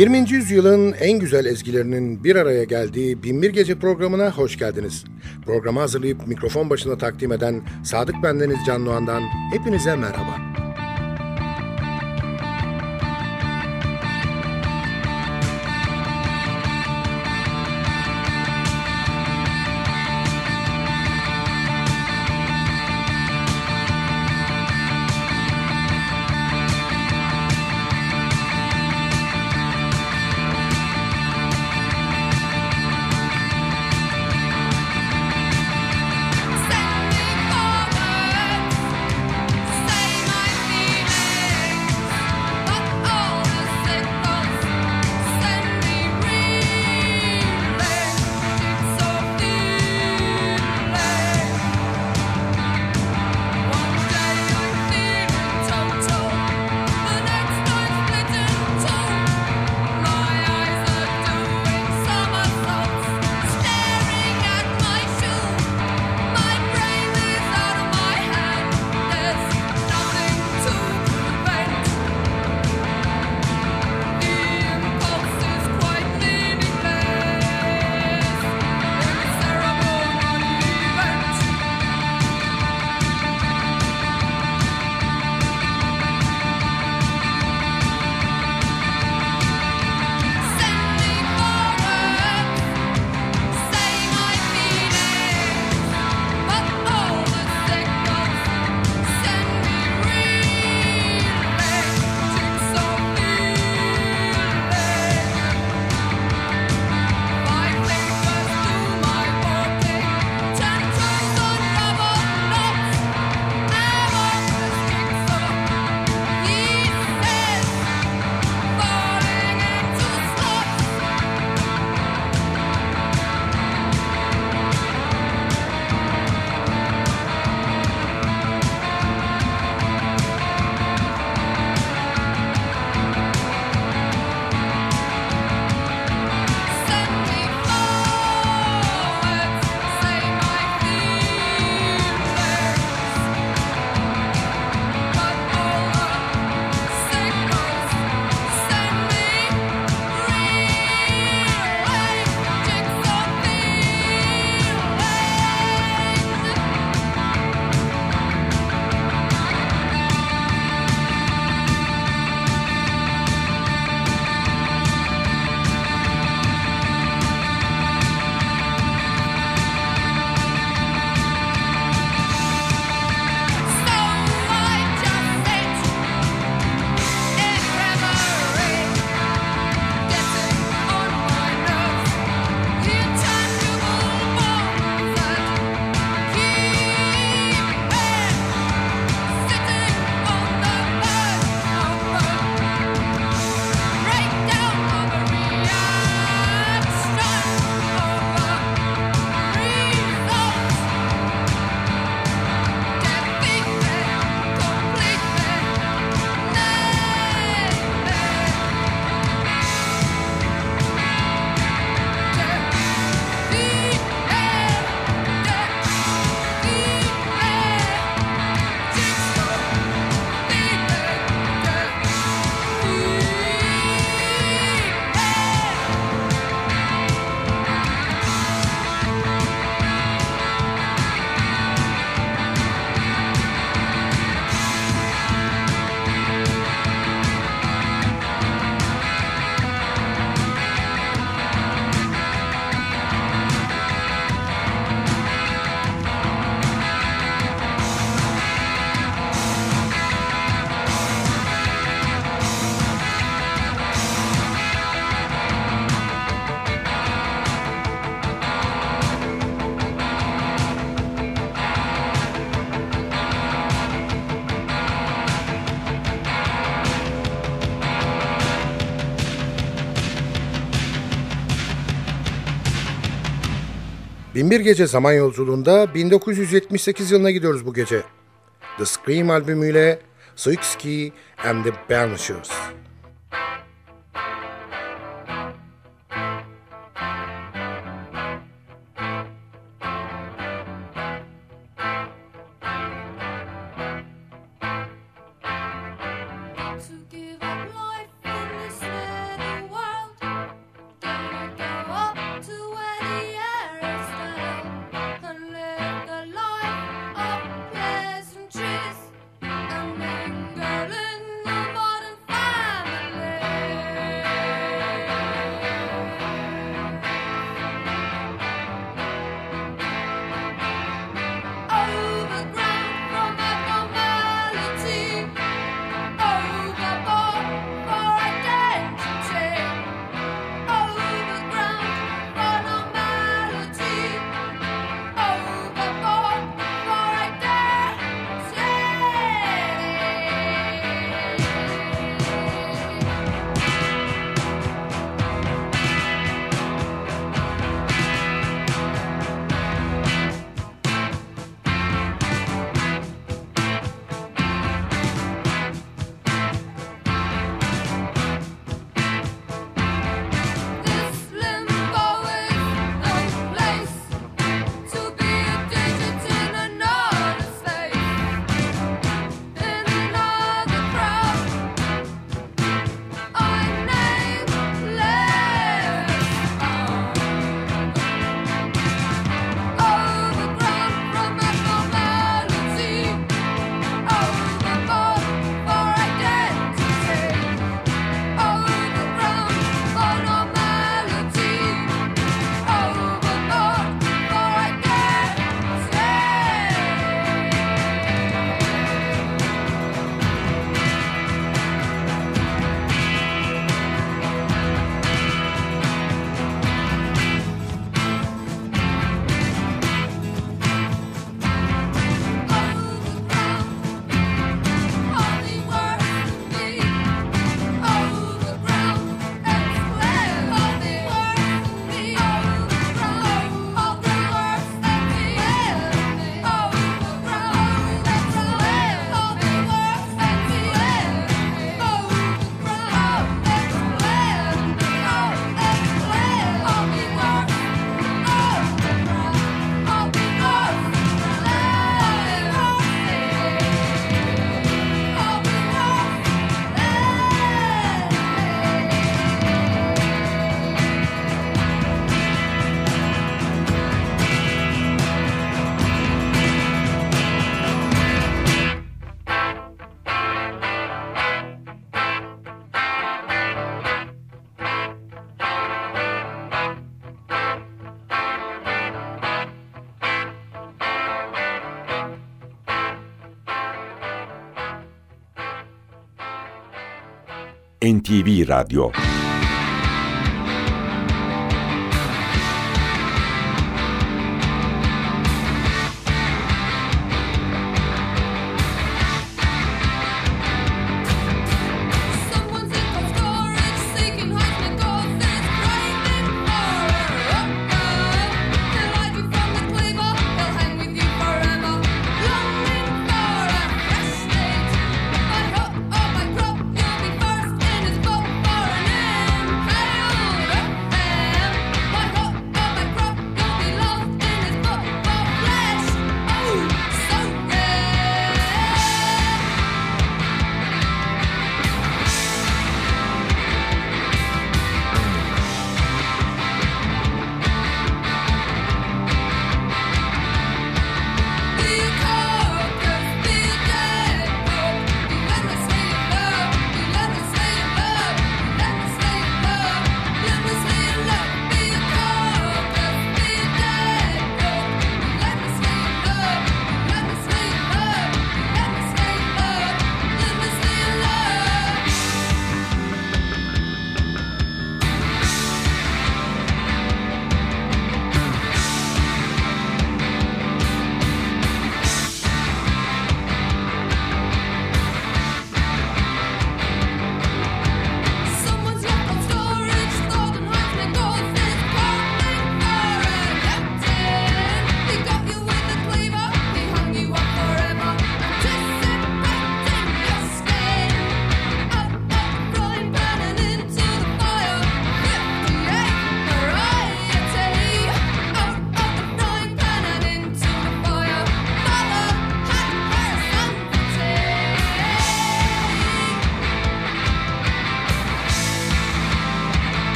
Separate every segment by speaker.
Speaker 1: ...20. yüzyılın en güzel ezgilerinin bir araya geldiği Binbir Gece programına hoş geldiniz. Programı hazırlayıp mikrofon başına takdim eden Sadık Bendeniz Can Doğan'dan hepinize merhaba.
Speaker 2: Binbir Gece Zaman Yolculuğunda 1978 yılına gidiyoruz bu gece. The Scream albümüyle Suitsky and the Banishers.
Speaker 3: NTV Radyo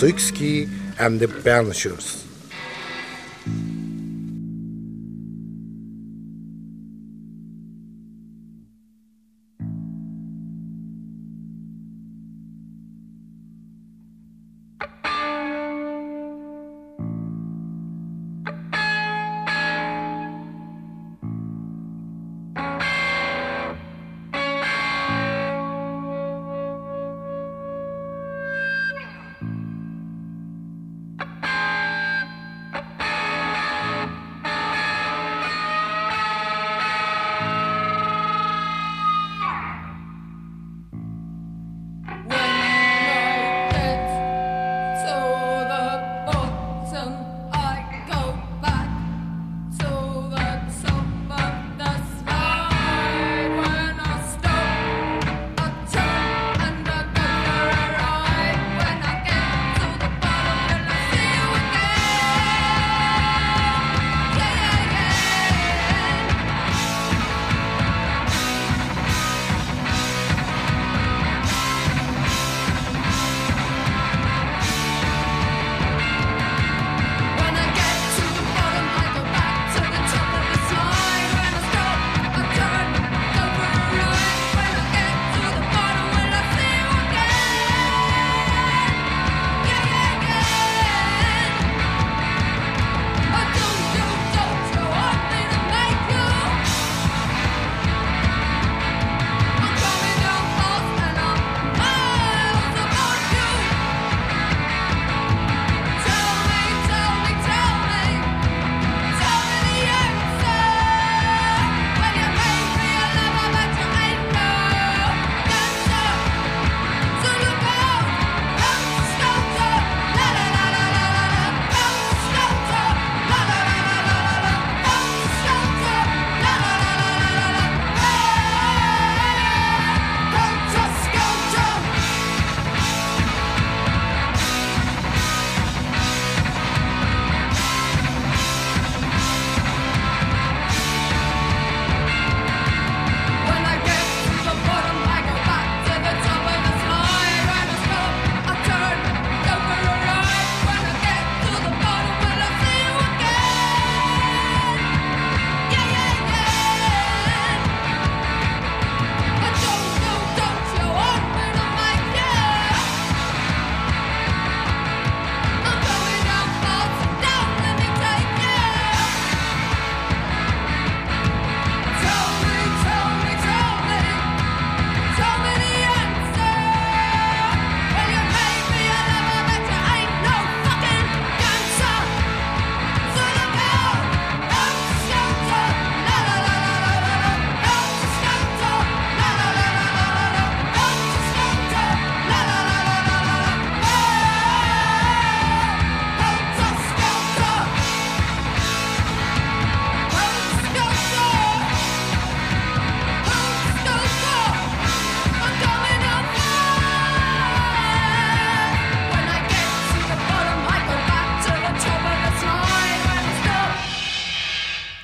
Speaker 2: Six and the Banishers.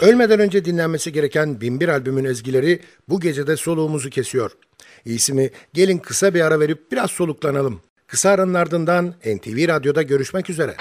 Speaker 2: Ölmeden önce dinlenmesi gereken Binbir albümün ezgileri bu gecede soluğumuzu kesiyor. İyisi mi gelin kısa bir ara verip biraz soluklanalım. Kısa aranın ardından NTV Radyo'da görüşmek üzere.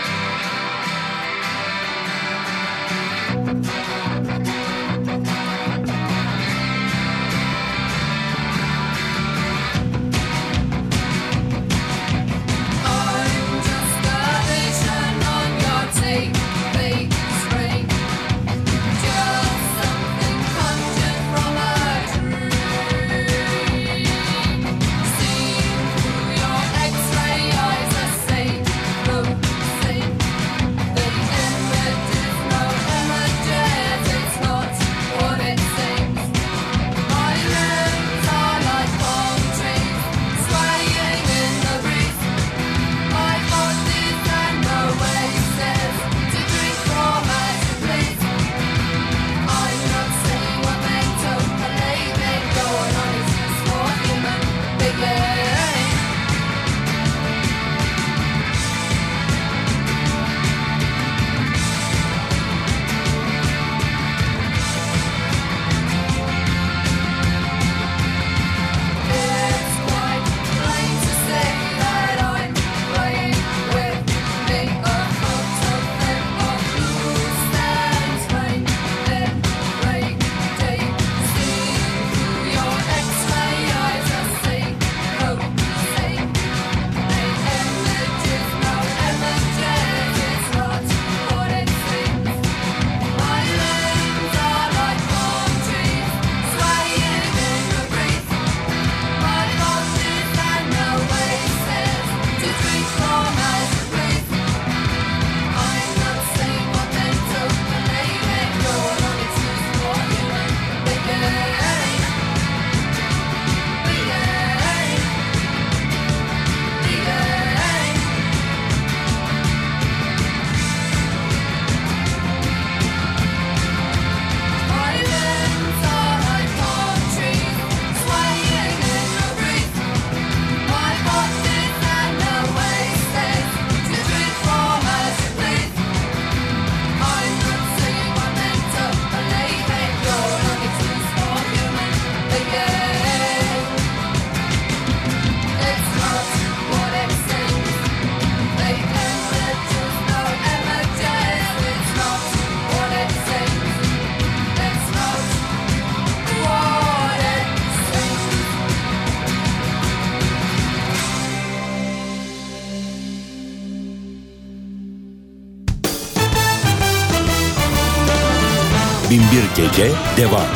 Speaker 2: Devam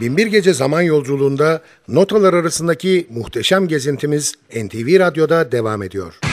Speaker 1: Binbir Gece Zaman Yolculuğunda notalar arasındaki muhteşem gezintimiz NTV Radyo'da devam ediyor.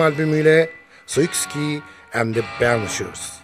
Speaker 2: Albümüyle Siouxsie and the Banishers.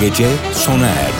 Speaker 3: Gece sona erdi.